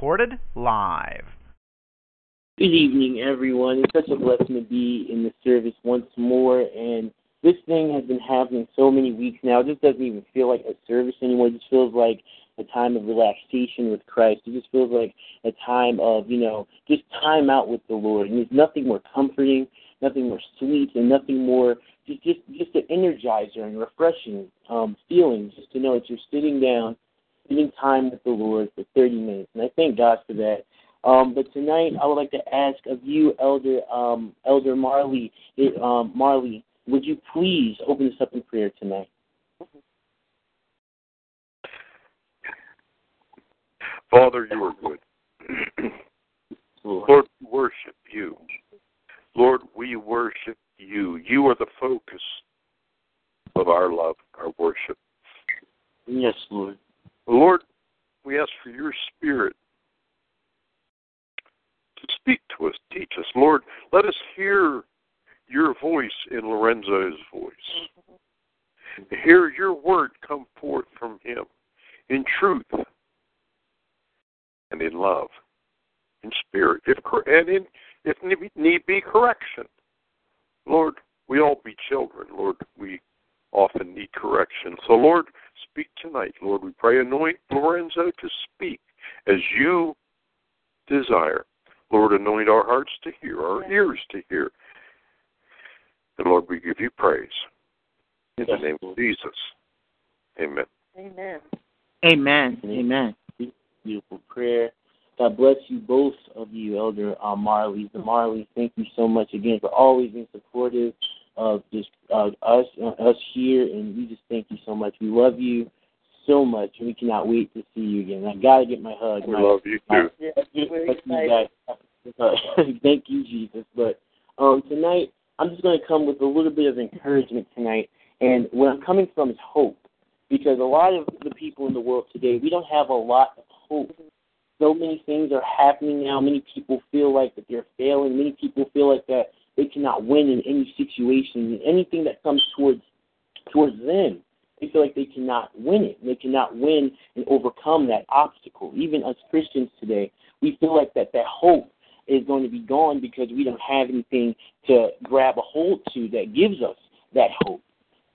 recorded live. Good evening, everyone. It's such a blessing to be in the service once more. And this thing has been happening so many weeks now. It just doesn't even feel like a service anymore. It just feels like a time of relaxation with Christ. It just feels like a time of, you know, just time out with the Lord. And there's nothing more comforting, nothing more sweet, and nothing more just just just an energizer and refreshing um, feeling just to know that you're sitting down, spending time with the Lord for 30 minutes. And I thank God for that. Um, but tonight, I would like to ask of you, Elder um, Elder Marley, it, um, Marley, would you please open us up in prayer tonight? Father, you are good. Lord, we worship you. Lord, we worship you. You are the focus of our love, our worship. Yes, Lord. Lord, we ask for your spirit to speak to us, teach us. Lord, let us hear your voice in Lorenzo's voice. Hear your word come forth from him in truth and in love, in spirit, if and in if need be correction. Lord, we all be children. Lord, we often need correction. So, Lord, speak tonight. Lord, we pray anoint Lorenzo to speak as you desire. Lord, anoint our hearts to hear, our ears to hear. And Lord, we give you praise. In the name of Jesus. Amen. Amen. Amen. Amen. Beautiful prayer. God bless you, both of you, Elder uh, Marley. The Marley, thank you so much again for always being supportive of just uh, us uh, us here, and we just thank you so much. We love you so much, and we cannot wait to see you again. I gotta get my hug. We my, love you too. My, thank you, Jesus. But um, tonight, I'm just going to come with a little bit of encouragement tonight, and where I'm coming from is hope, because a lot of the people in the world today, we don't have a lot of hope so many things are happening now. Many people feel like that they're failing. Many people feel like that they cannot win in any situation. Anything that comes towards towards them, they feel like they cannot win it. They cannot win and overcome that obstacle. Even us Christians today, we feel like that that hope is going to be gone because we don't have anything to grab a hold to that gives us that hope.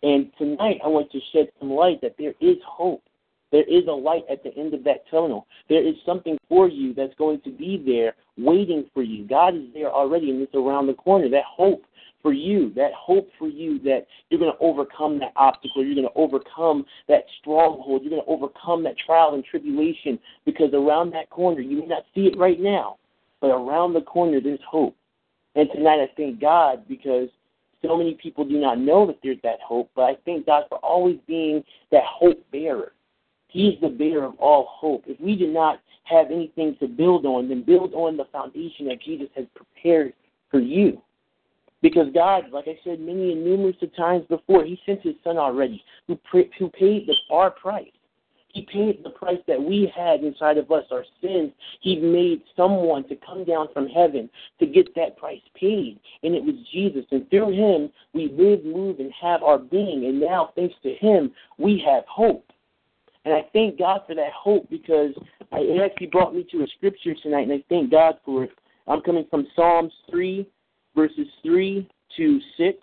And tonight, I want to shed some light that there is hope. There is a light at the end of that tunnel. There is something for you that's going to be there waiting for you. God is there already, and it's around the corner. That hope for you, that hope for you that you're going to overcome that obstacle, you're going to overcome that stronghold, you're going to overcome that trial and tribulation because around that corner, you may not see it right now, but around the corner, there's hope. And tonight, I thank God because so many people do not know that there's that hope, but I thank God for always being that hope bearer. He's the bearer of all hope. If we do not have anything to build on, then build on the foundation that Jesus has prepared for you. Because God, like I said many and numerous of times before, He sent His Son already, who who paid the our price. He paid the price that we had inside of us, our sins. He made someone to come down from heaven to get that price paid, and it was Jesus. And through Him, we live, move, and have our being. And now, thanks to Him, we have hope. And I thank God for that hope because it actually brought me to a scripture tonight, and I thank God for it. I'm coming from Psalms 3, verses 3 to 6,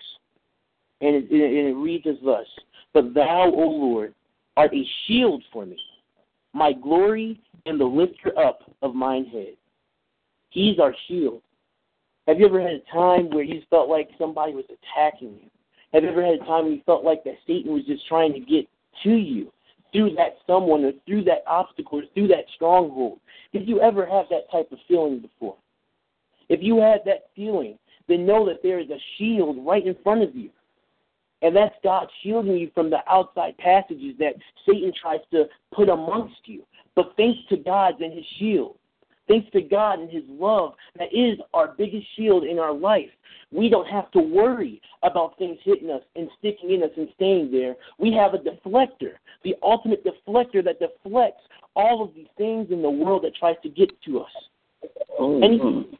and it, and it reads as thus But thou, O Lord, art a shield for me, my glory and the lifter up of mine head. He's our shield. Have you ever had a time where you felt like somebody was attacking you? Have you ever had a time where you felt like that Satan was just trying to get to you? through that someone or through that obstacle or through that stronghold. Did you ever have that type of feeling before? If you had that feeling, then know that there is a shield right in front of you. And that's God shielding you from the outside passages that Satan tries to put amongst you. But thanks to God and his shield, thanks to God and his love, that is our biggest shield in our life. We don't have to worry about things hitting us and sticking in us and staying there. We have a deflector, the ultimate deflector that deflects all of these things in the world that tries to get to us. Mm-hmm.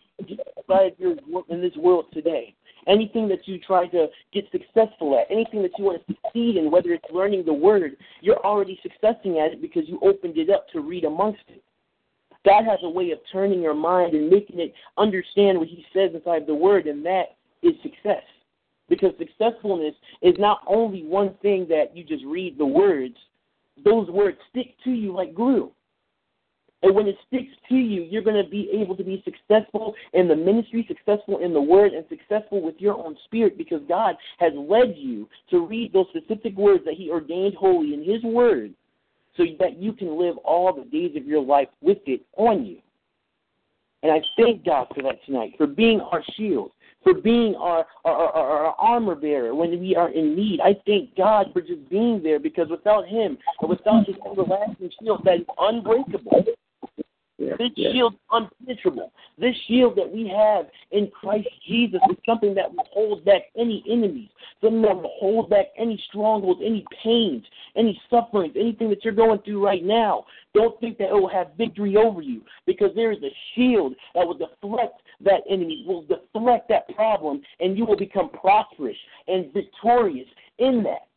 Anything in this world today, anything that you try to get successful at, anything that you want to succeed in, whether it's learning the word, you're already succeeding at it because you opened it up to read amongst it. God has a way of turning your mind and making it understand what He says inside the Word, and that is success. Because successfulness is not only one thing that you just read the words, those words stick to you like glue. And when it sticks to you, you're going to be able to be successful in the ministry, successful in the word, and successful with your own spirit because God has led you to read those specific words that He ordained holy in His word so that you can live all the days of your life with it on you. And I thank God for that tonight, for being our shield, for being our, our, our, our, armor bearer when we are in need. I thank God for just being there because without Him and without His everlasting shield that is unbreakable, Yeah. this yeah. shield is unpenetrable. This shield that we have in Christ Jesus is something that will hold back any enemies, something that will hold back any strongholds, any pains, any sufferings, anything that you're going through right now. Don't think that it will have victory over you because there is a shield that will deflect that enemy, will deflect that problem, and you will become prosperous and victorious in that.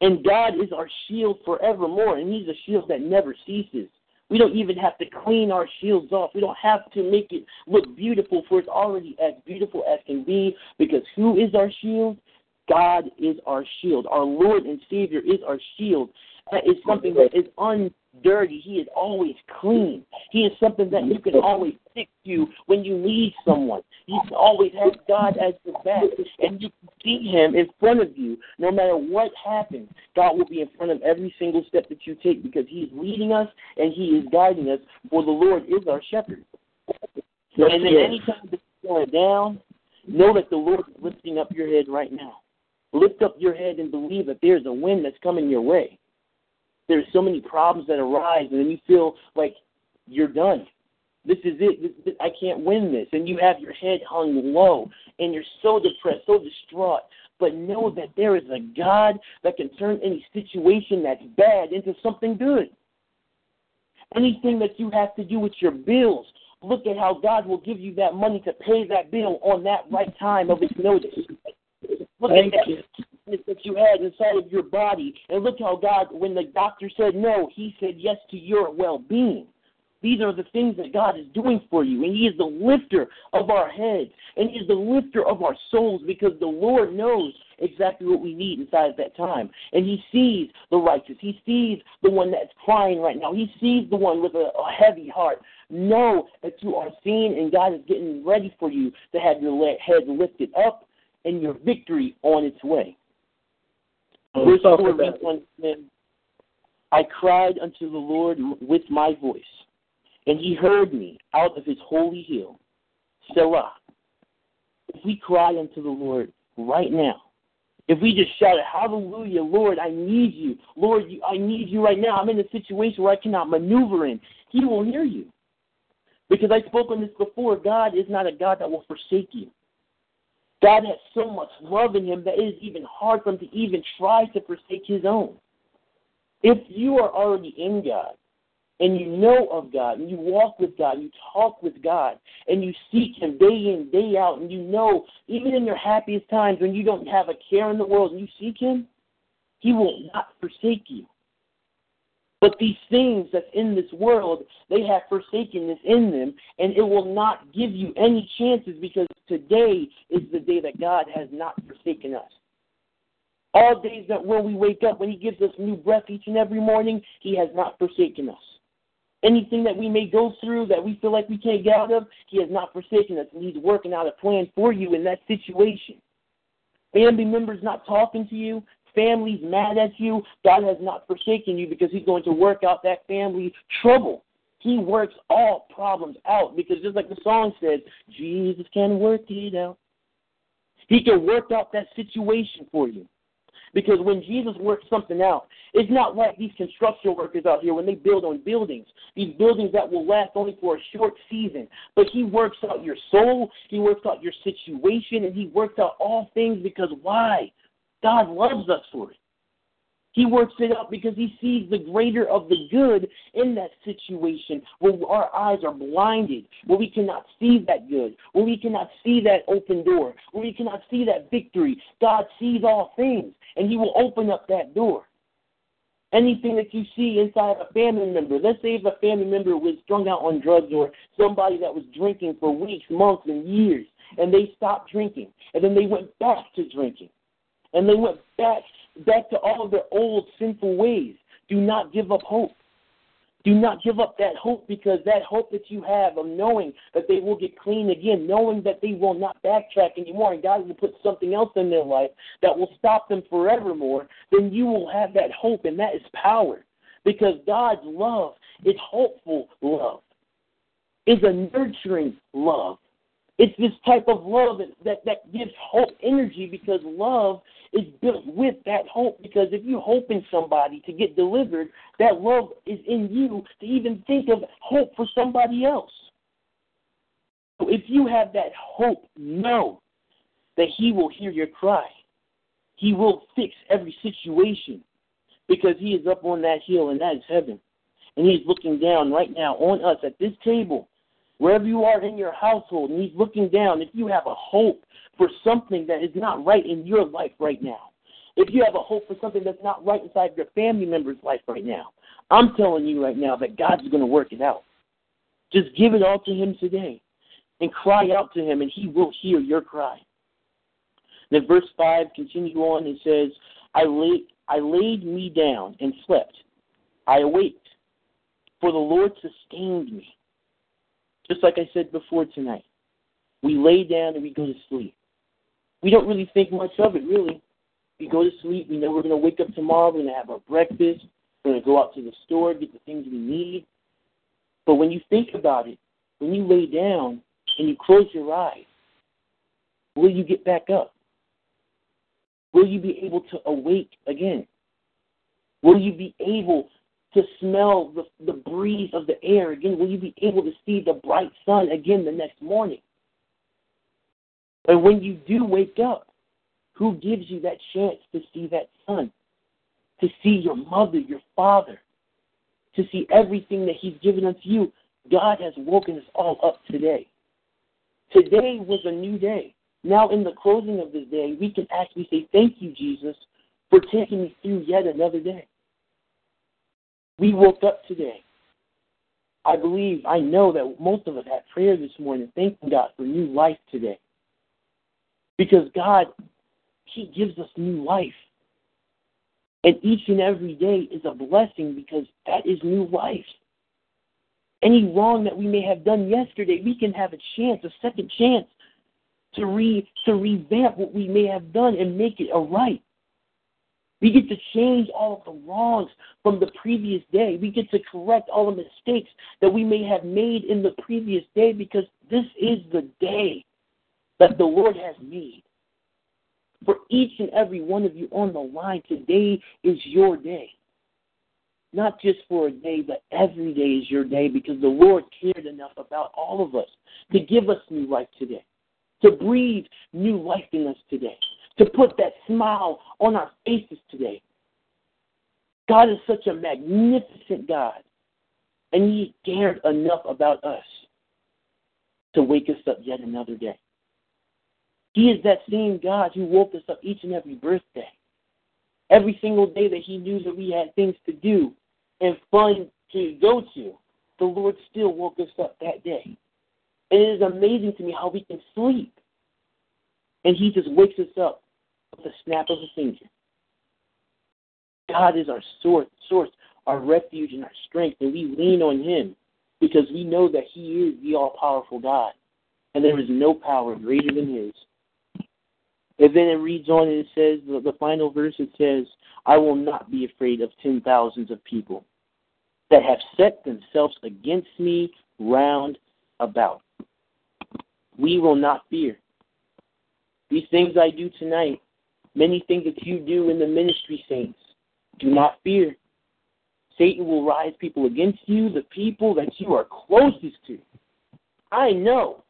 And God is our shield forevermore, and He's a shield that never ceases. We don't even have to clean our shields off. We don't have to make it look beautiful, for it's already as beautiful as can be. Because who is our shield? God is our shield. Our Lord and Savior is our shield. That is something that is undirty. He is always clean. He is something that you can always stick to when you need someone. You can always have God as your back, and you can see Him in front of you. No matter what happens, God will be in front of every single step that you take because He is leading us and He is guiding us. For the Lord is our shepherd. And then anytime that you're down, know that the Lord is lifting up your head right now. Lift up your head and believe that there's a wind that's coming your way. There's so many problems that arise, and then you feel like you're done. This is it. This, this, I can't win this. And you have your head hung low, and you're so depressed, so distraught. But know that there is a God that can turn any situation that's bad into something good. Anything that you have to do with your bills, look at how God will give you that money to pay that bill on that right time of its notice. Look Thank at that you. sickness that you had inside of your body, and look how God, when the doctor said no, He said yes to your well-being. These are the things that God is doing for you, and He is the lifter of our heads, and He is the lifter of our souls, because the Lord knows exactly what we need inside at that time, and He sees the righteous. He sees the one that's crying right now. He sees the one with a, a heavy heart. Know that you are seen, and God is getting ready for you to have your head lifted up and your victory on its way. Oh, Verse 4 about reads it. once I cried unto the Lord with my voice, and he heard me out of his holy hill. Selah. If we cry unto the Lord right now, if we just shout, Hallelujah, Lord, I need you. Lord, I need you right now. I'm in a situation where I cannot maneuver in. He will hear you. Because I spoke on this before, God is not a God that will forsake you. God has so much love in him that it is even hard for him to even try to forsake his own. If you are already in God and you know of God and you walk with God, and you talk with God, and you seek him day in, day out, and you know, even in your happiest times when you don't have a care in the world and you seek him, he will not forsake you. But these things that's in this world, they have forsakenness in them, and it will not give you any chances because today is the day that God has not forsaken us. All days that when we wake up, when He gives us new breath each and every morning, He has not forsaken us. Anything that we may go through that we feel like we can't get out of, He has not forsaken us, and He's working out a plan for you in that situation. Family members not talking to you, family's mad at you, God has not forsaken you because He's going to work out that family trouble. He works all problems out because just like the song says, Jesus can work it out. He can work out that situation for you. Because when Jesus works something out, it's not like these construction workers out here when they build on buildings, these buildings that will last only for a short season. But He works out your soul, He works out your situation, and He works out all things because why? God loves us for it. He works it out because he sees the greater of the good in that situation where our eyes are blinded, where we cannot see that good, where we cannot see that open door, where we cannot see that victory. God sees all things, and he will open up that door. Anything that you see inside a family member, let's say if a family member was strung out on drugs or somebody that was drinking for weeks, months, and years, and they stopped drinking, and then they went back to drinking, and they went back back to all of their old sinful ways. Do not give up hope. Do not give up that hope because that hope that you have of knowing that they will get clean again, knowing that they will not backtrack anymore, and God will put something else in their life that will stop them forevermore, then you will have that hope, and that is power. Because God's love is hopeful love, is a nurturing love. It's this type of love that, that, that gives hope energy because love is built with that hope. Because if you hope in somebody to get delivered, that love is in you to even think of hope for somebody else. So if you have that hope, know that He will hear your cry. He will fix every situation because He is up on that hill and that is heaven. And He's looking down right now on us at this table wherever you are in your household, and He's looking down, if you have a hope for something that is not right in your life right now, if you have a hope for something that's not right inside your family member's life right now, I'm telling you right now that God's going to work it out. Just give it all to Him today and cry out to Him, and He will hear your cry. Then verse 5 continues on and says, I laid, I laid me down and slept. I awaked, for the Lord sustained me. Just like I said before tonight, we lay down and we go to sleep. We don't really think much of it, really. We go to sleep. We know we're going to wake up tomorrow. We're going to have our breakfast. We're going to go out to the store, get the things we need. But when you think about it, when you lay down and you close your eyes, will you get back up? Will you be able to awake again? Will you be able to smell the, the breeze of the air again? Will you be able to see the bright sun again the next morning? And when you do wake up, who gives you that chance to see that sun? To see your mother, your father, to see everything that He's given unto you. God has woken us all up today. Today was a new day. Now, in the closing of this day, we can actually say, Thank you, Jesus, for taking me through yet another day. We woke up today. I believe, I know that most of us had prayer this morning, thanking God for new life today. Because God, He gives us new life. And each and every day is a blessing because that is new life. Any wrong that we may have done yesterday, we can have a chance, a second chance, to re to revamp what we may have done and make it a right. We get to change all of the wrongs from the previous day. We get to correct all the mistakes that we may have made in the previous day because this is the day that the Lord has made. For each and every one of you on the line, today is your day. Not just for a day, but every day is your day because the Lord cared enough about all of us to give us new life today, to breathe new life in us today to put that smile on our faces today. God is such a magnificent God, and He cared enough about us to wake us up yet another day. He is that same God who woke us up each and every birthday. Every single day that He knew that we had things to do and fun to go to, the Lord still woke us up that day. And it is amazing to me how we can sleep and He just wakes us up with the snap of a finger. God is our source, source, our refuge and our strength, and we lean on Him because we know that He is the all powerful God, and there is no power greater than His. And then it reads on and it says, the, the final verse, it says, I will not be afraid of ten thousands of people that have set themselves against me round about. We will not fear. These things I do tonight, many things that you do in the ministry, saints. Do not fear. Satan will rise people against you, the people that you are closest to. I know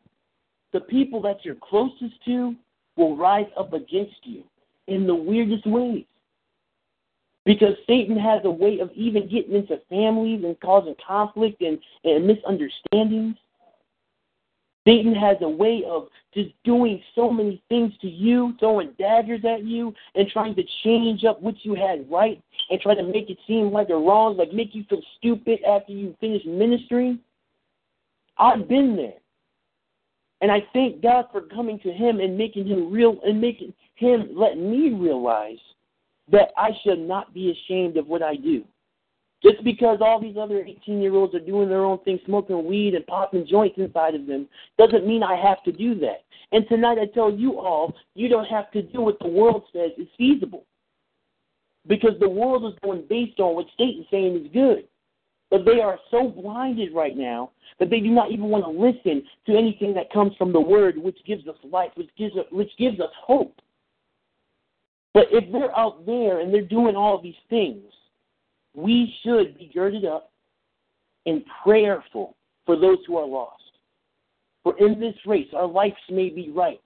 the people that you're closest to will rise up against you in the weirdest ways. Because Satan has a way of even getting into families and causing conflict and, and misunderstandings. Satan has a way of just doing so many things to you, throwing daggers at you, and trying to change up what you had right and try to make it seem like a wrong, like make you feel stupid after you finish ministry. I've been there. And I thank God for coming to him and making him real and making him let me realize that I should not be ashamed of what I do. Just because all these other 18 year olds are doing their own thing, smoking weed and popping joints inside of them, doesn't mean I have to do that. And tonight I tell you all, you don't have to do what the world says is feasible. Because the world is going based on what Satan's saying is good. But they are so blinded right now that they do not even want to listen to anything that comes from the Word, which gives us life, which gives us, which gives us hope. But if they're out there and they're doing all these things, we should be girded up and prayerful for those who are lost. For in this race, our lives may be right,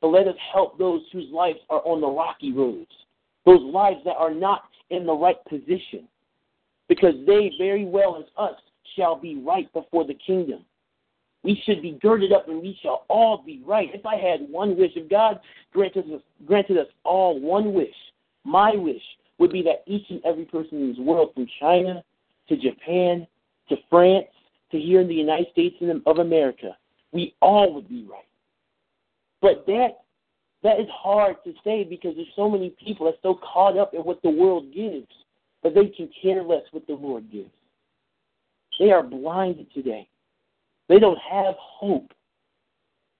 but let us help those whose lives are on the rocky roads, those lives that are not in the right position, because they very well as us shall be right before the kingdom. We should be girded up and we shall all be right. If I had one wish, if God granted us, granted us all one wish, my wish would be that each and every person in this world, from China to Japan to France to here in the United States of America, we all would be right. But that that is hard to say because there's so many people that are so caught up in what the world gives that they can care less what the Lord gives. They are blinded today. They don't have hope.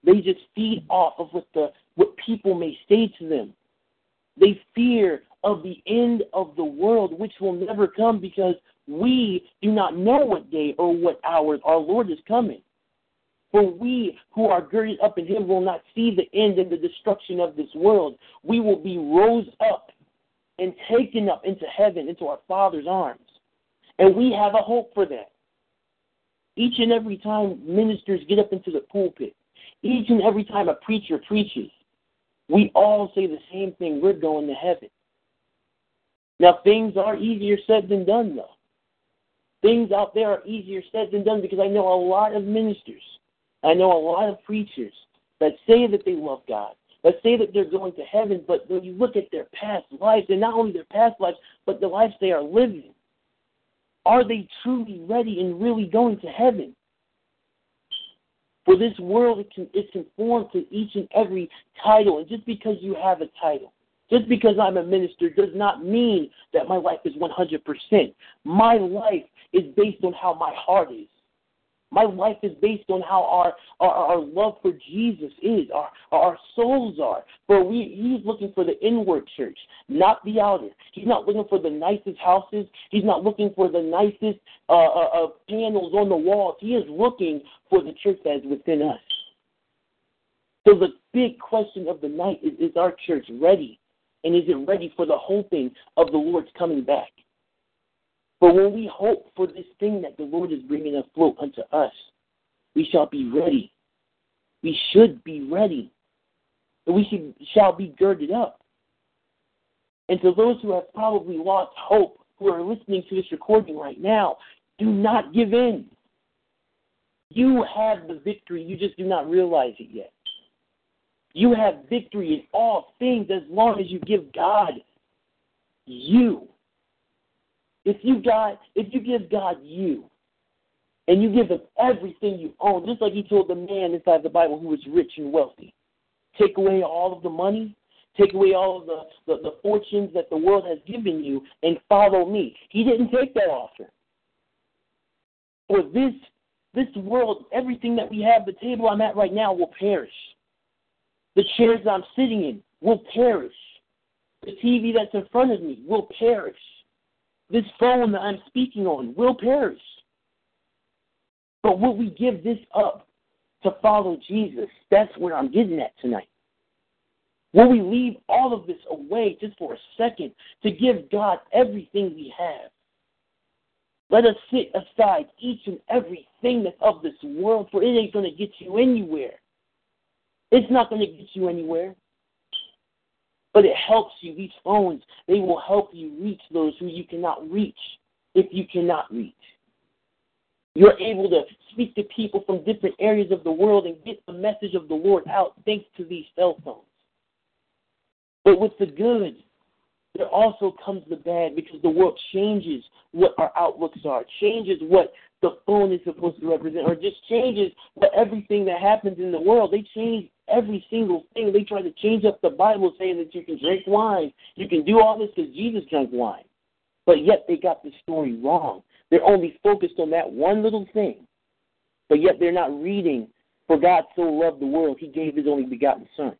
They just feed off of what the what people may say to them. They fear of the end of the world, which will never come because we do not know what day or what hour our Lord is coming. For we who are girded up in him will not see the end and the destruction of this world. We will be rose up and taken up into heaven, into our Father's arms. And we have a hope for that. Each and every time ministers get up into the pulpit, each and every time a preacher preaches, we all say the same thing we're going to heaven. Now, things are easier said than done, though. Things out there are easier said than done because I know a lot of ministers, I know a lot of preachers that say that they love God, that say that they're going to heaven, but when you look at their past lives, and not only their past lives, but the lives they are living, are they truly ready and really going to heaven? For this world is conformed to each and every title, and just because you have a title, just because I'm a minister does not mean that my life is 100%. My life is based on how my heart is. My life is based on how our, our, our love for Jesus is, our, our souls are. For we, he's looking for the inward church, not the outer. He's not looking for the nicest houses. He's not looking for the nicest uh, uh, uh, panels on the walls. He is looking for the church that is within us. So the big question of the night is, is our church ready? And is it ready for the hoping of the Lord's coming back? But when we hope for this thing that the Lord is bringing afloat unto us, we shall be ready. We should be ready. And we should, shall be girded up. And to those who have probably lost hope, who are listening to this recording right now, do not give in. You have the victory, you just do not realize it yet. You have victory in all things as long as you give God you. If you God, if you give God you, and you give him everything you own, just like he told the man inside the Bible who was rich and wealthy, take away all of the money, take away all of the, the, the fortunes that the world has given you, and follow me. He didn't take that offer. For this this world, everything that we have, the table I'm at right now will perish. The chairs I'm sitting in will perish. The TV that's in front of me will perish. This phone that I'm speaking on will perish. But will we give this up to follow Jesus? That's where I'm getting at tonight. Will we leave all of this away just for a second to give God everything we have? Let us sit aside each and everything that's of this world, for it ain't going to get you anywhere. It's not going to get you anywhere but it helps you. These phones, they will help you reach those who you cannot reach if you cannot reach. You're able to speak to people from different areas of the world and get the message of the Lord out thanks to these cell phones. But with the good, there also comes the bad because the world changes what our outlooks are, changes what the phone is supposed to represent, or just changes what everything that happens in the world. They change every single thing. They try to change up the Bible saying that you can drink wine, you can do all this because Jesus drank wine. But yet they got the story wrong. They're only focused on that one little thing. But yet they're not reading, for God so loved the world, he gave his only begotten Son.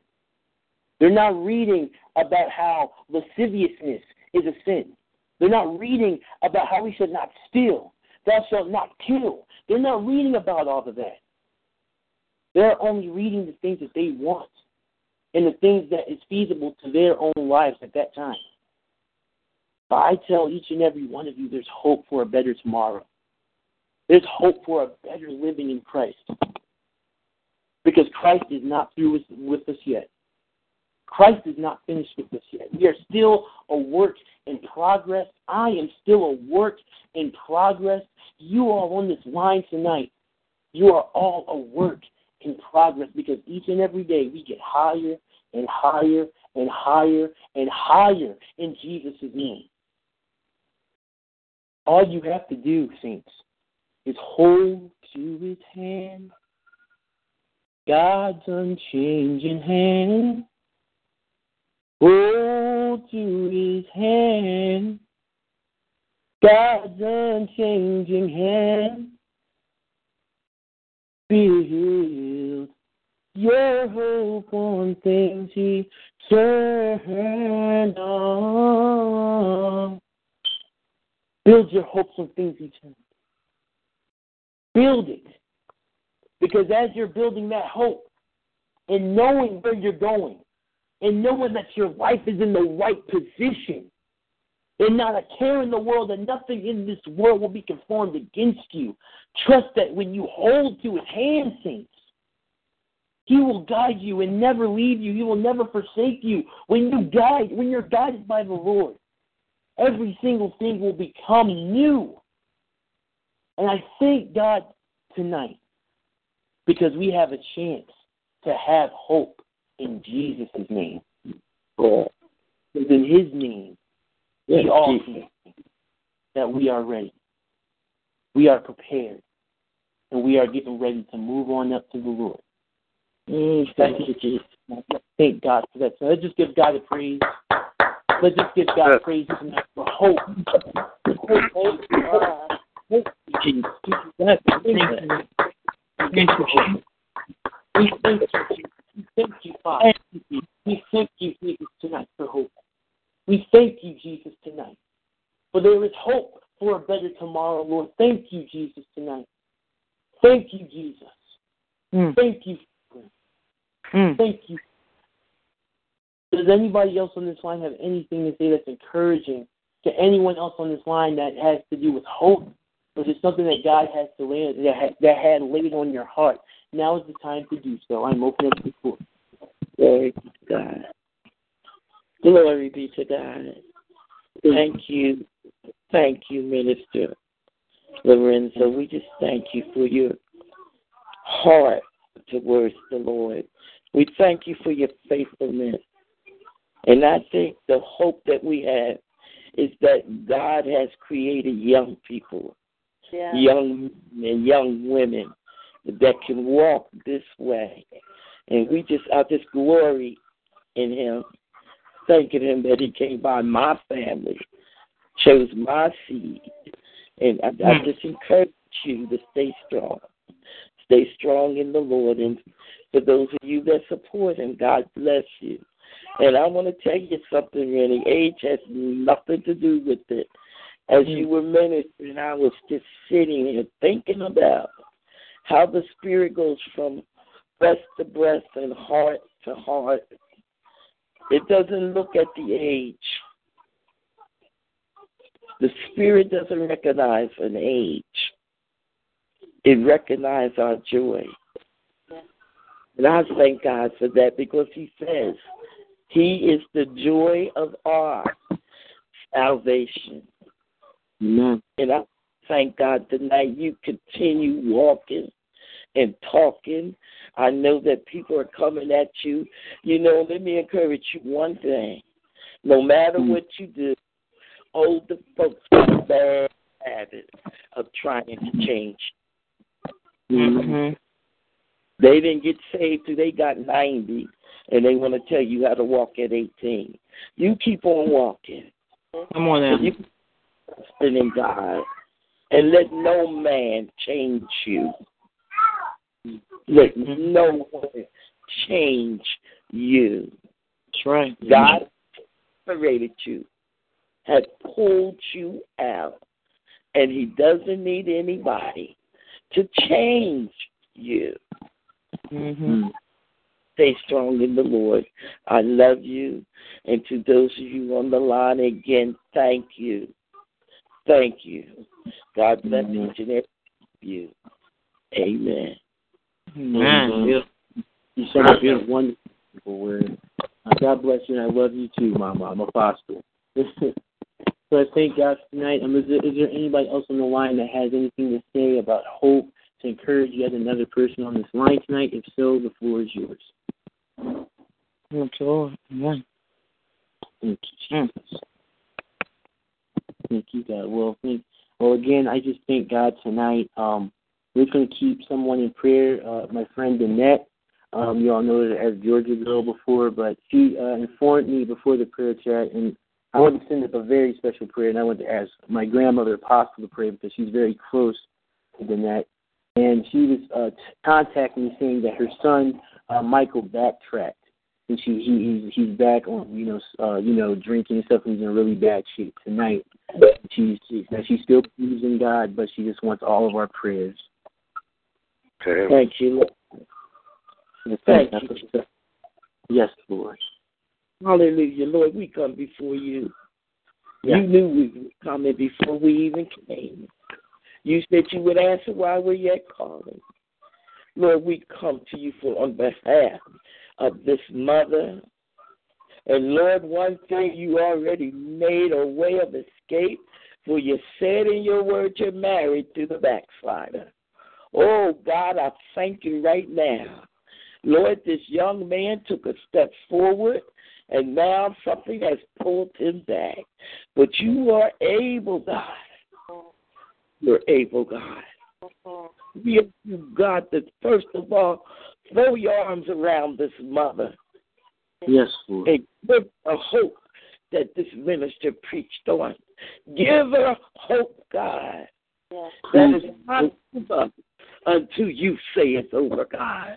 They're not reading about how lasciviousness is a sin. They're not reading about how we should not steal. Thou shalt not kill. They're not reading about all of that. They're only reading the things that they want and the things that is feasible to their own lives at that time. But I tell each and every one of you there's hope for a better tomorrow. There's hope for a better living in Christ. Because Christ is not through with, us yet. Christ is not finished with us yet. We are still a work in progress. I am still a work in progress. You are on this line tonight. You are all a work in progress because each and every day we get higher and higher and higher and higher in Jesus' name. All you have to do, saints, is hold to his hand, God's unchanging hand. Hold to his hand, God's unchanging hand. Build your hope on things he turned on. Build your hopes on things eternal. Build it. Because as you're building that hope and knowing where you're going, and knowing that your life is in the right position and not a care in the world and nothing in this world will be conformed against you. Trust that when you hold to his hand, saints, he will guide you and never leave you. He will never forsake you. When you guide, when you're guided by the Lord, every single thing will become new. And I thank God tonight because we have a chance to have hope in Jesus' name. It's in His name We all see that we are ready. We are prepared. And we are getting ready to move on up to the Lord. Mm, thank you, Jesus. Thank God for that. So let's just give God a praise. Let's just give God praise tonight for hope. Hope, hope, hope. Jesus. Thank you. Thank you, Jesus. We thank you, Jesus. We thank you, Father. We thank you, Jesus, tonight for hope. We thank you, Jesus, tonight. For there is hope for a better tomorrow, Lord. Thank you, Jesus, tonight. Thank you, Jesus. Mm. Thank you. Mm. Thank you. Does anybody else on this line have anything to say that's encouraging to anyone else on this line that has to do with hope? Or is it something that God has to lay that had, that had laid on your heart? Now is the time to do so. I'm opening up the floor. Glory be God. Glory be to God. Mm-hmm. Thank you. Thank you, Minister Lorenzo. We just thank you for your heart towards the Lord. We thank you for your faithfulness. And I think the hope that we have is that God has created young people, Yeah. young men and young women that can walk this way. And we just, I just glory in Him, thanking Him that He came by my family, chose my seed. And I, I hmm. just encourage you to stay strong. Stay strong in the Lord. And for those of you that support Him, God bless you. And I want to tell you something, really. Age has nothing to do with it. As you hmm. were ministering, I was just sitting here thinking about how the Spirit goes from breast to breast and heart to heart. It doesn't look at the age. The Spirit doesn't recognize an age. It recognizes our joy. And I thank God for that because He says He is the joy of our salvation. Amen. And I thank God tonight you continue walking and talking. I know that people are coming at you. You know, let me encourage you one thing. No matter Mm. what you do, all the folks have a bad habit of trying to change. Mm-hmm. They didn't get saved till they got 90, and they want to tell you how to walk at 18. You keep on walking. Come on now. You in God, and let no man change you. Let Mm-hmm. no one change you. That's right. God separated you, had pulled you out, and He doesn't need anybody to change you. Mm-hmm. Stay strong in the Lord. I love you. And to those of you on the line, again, thank you. Thank you. God bless Amen. each and every one of you. Amen. Man, you so much a wonderful word. Uh, God bless you, and I love you too, Mama. I'm a apostle. so I thank God for tonight. Um, is, there, is there anybody else on the line that has anything to say about hope to encourage yet another person on this line tonight? If so, the floor is yours. Thank you, Lord. Amen. Thank you, Jesus. Thank you, God. Well, thank, well, again, I just thank God tonight. Um, we're going to keep someone in prayer. Uh, my friend Annette, um, you all know her as Georgia Girl before, but she uh, informed me before the prayer chat, and I want to send up a very special prayer, and I want to ask my grandmother Apostle to pray because she's very close to Annette. And she was uh, t- contacting me saying that her son uh, Michael backtracked and she he he's he's back on you know uh you know drinking and stuff and he's in really bad shape tonight. She's she, that she still believes in God, but she just wants all of our prayers. Okay. Thank you, Lord. Thank you. Yes, Lord. Hallelujah, Lord. We come before you. Yeah. You knew we were coming before we even came. You said you would answer while we're yet calling. Lord, we come to you for on behalf of this mother. And Lord, one thing you already made a way of escape, for you said in your word you're married to the backslider. Oh God, I thank you right now. Lord, this young man took a step forward and now something has pulled him back. But you are able, God. You're able, God. We ask you, God, that first of all, throw your arms around this mother Yes, Lord. and give her hope that this minister preached on. Give her hope, God, Yes. that is not over until you say it's over, God.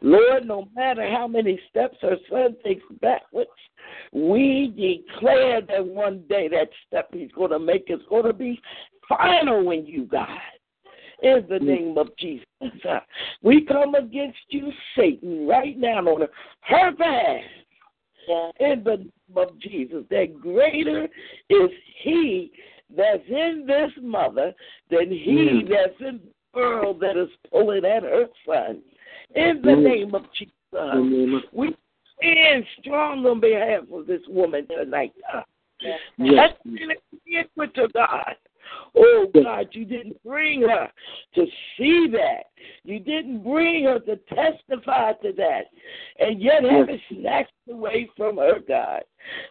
Lord, no matter how many steps her son takes backwards, we declare that one day that step he's going to make is going to be final in you, God. In the name of Jesus. We come against you, Satan, right now on her behalf. In the name of Jesus. That greater is he that's in this mother than he Mm. that's in world that is pulling at her son. In the Mm. name of Jesus. In the name of We stand strong on behalf of this woman tonight. God. yes, That's with to God. Oh God, you didn't bring her to see that. You didn't bring her to testify to that. And yet have it snatched away from her, God.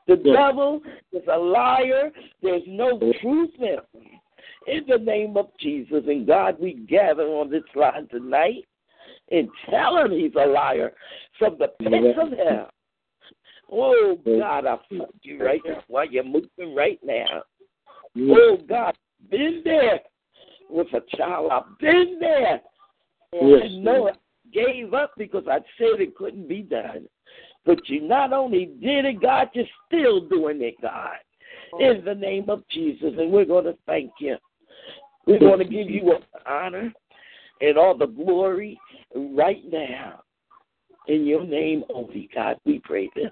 The devil is a liar. There's no truth in him. In the name of Jesus and God, we gather on this line tonight and tell him he's a liar from the pits of hell. Oh God, I thank you right now while you're moving right now. yes, Oh God, been there with a child. I've been there. yes, And no, I gave up because I said it couldn't be done. But you not only did it, God, you're still doing it, God. In the name of Jesus. And we're going to thank you. We're going to give you all the honor and all the glory right now. In your name only, God, we pray this.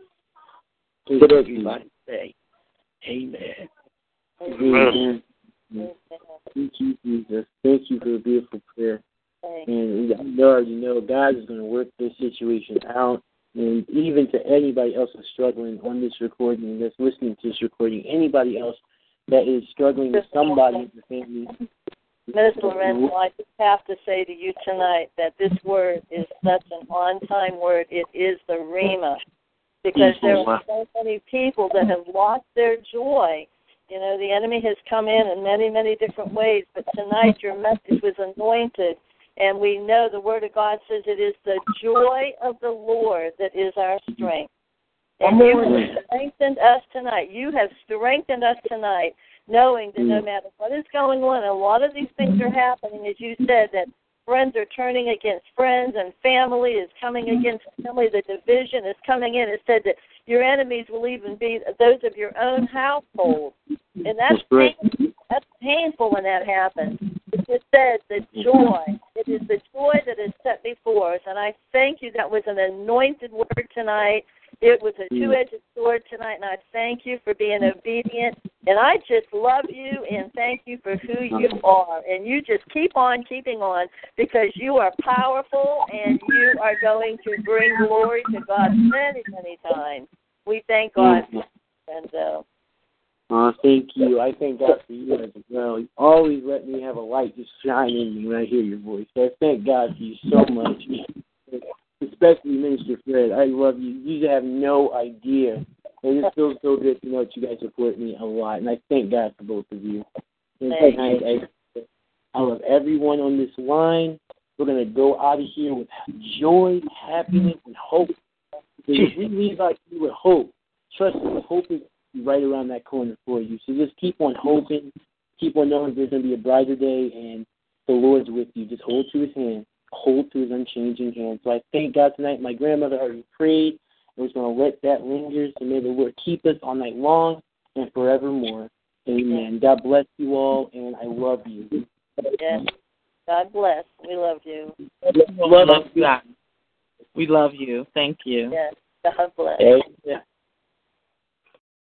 Let everybody say, Amen. Amen. Thank you, Jesus. Thank you for a beautiful prayer. And I already know God is going to work this situation out. And even to anybody else that's struggling on this recording, that's listening to this recording, anybody else that is struggling with somebody in the family, Minister Lorenzo, I just have to say to you tonight that this word is such an on time word. It is the Rhema. Because there are so many people that have lost their joy. You know, the enemy has come in in many, many different ways, but tonight your message was anointed. And we know the Word of God says it is the joy of the Lord that is our strength. And you have strengthened us tonight. You have strengthened us tonight knowing that no mm. matter what is going on, a lot of these things are happening, as you said, that friends are turning against friends and family is coming mm-hmm. against family. The division is coming in. It said that your enemies will even be those of your own household. And that's painful. That's painful when that happens. It just says the joy. It is the joy that is set before us. And I thank you. That was an anointed word tonight. It was a two edged sword tonight, and I thank you for being obedient. And I just love you and thank you for who you are. And you just keep on keeping on because you are powerful and you are going to bring glory to God many, many times. We thank God. And uh, Oh, thank you. I thank God for you as well. You always let me have a light just shine in me when I hear your voice. So I thank God for you so much especially Minister Fred. I love you. You have no idea. It just feels so good to know that you guys support me a lot, and I thank God for both of you. And I, I, I love everyone on this line. We're gonna go out of here with joy, happiness, and hope. Because if we leave out here with hope, trust me, hope is right around that corner for you. So just keep on hoping, keep on knowing there's gonna be a brighter day, and the Lord's with you. Just hold to His hand hold to his unchanging hand. So I thank God tonight. My grandmother already prayed and was going to let that linger. So may the Lord keep us all night long and forevermore. Amen. God bless you all, and I love you. yes, God bless. We love you. We love you. We love you. Thank you. Yes, God bless. Amen.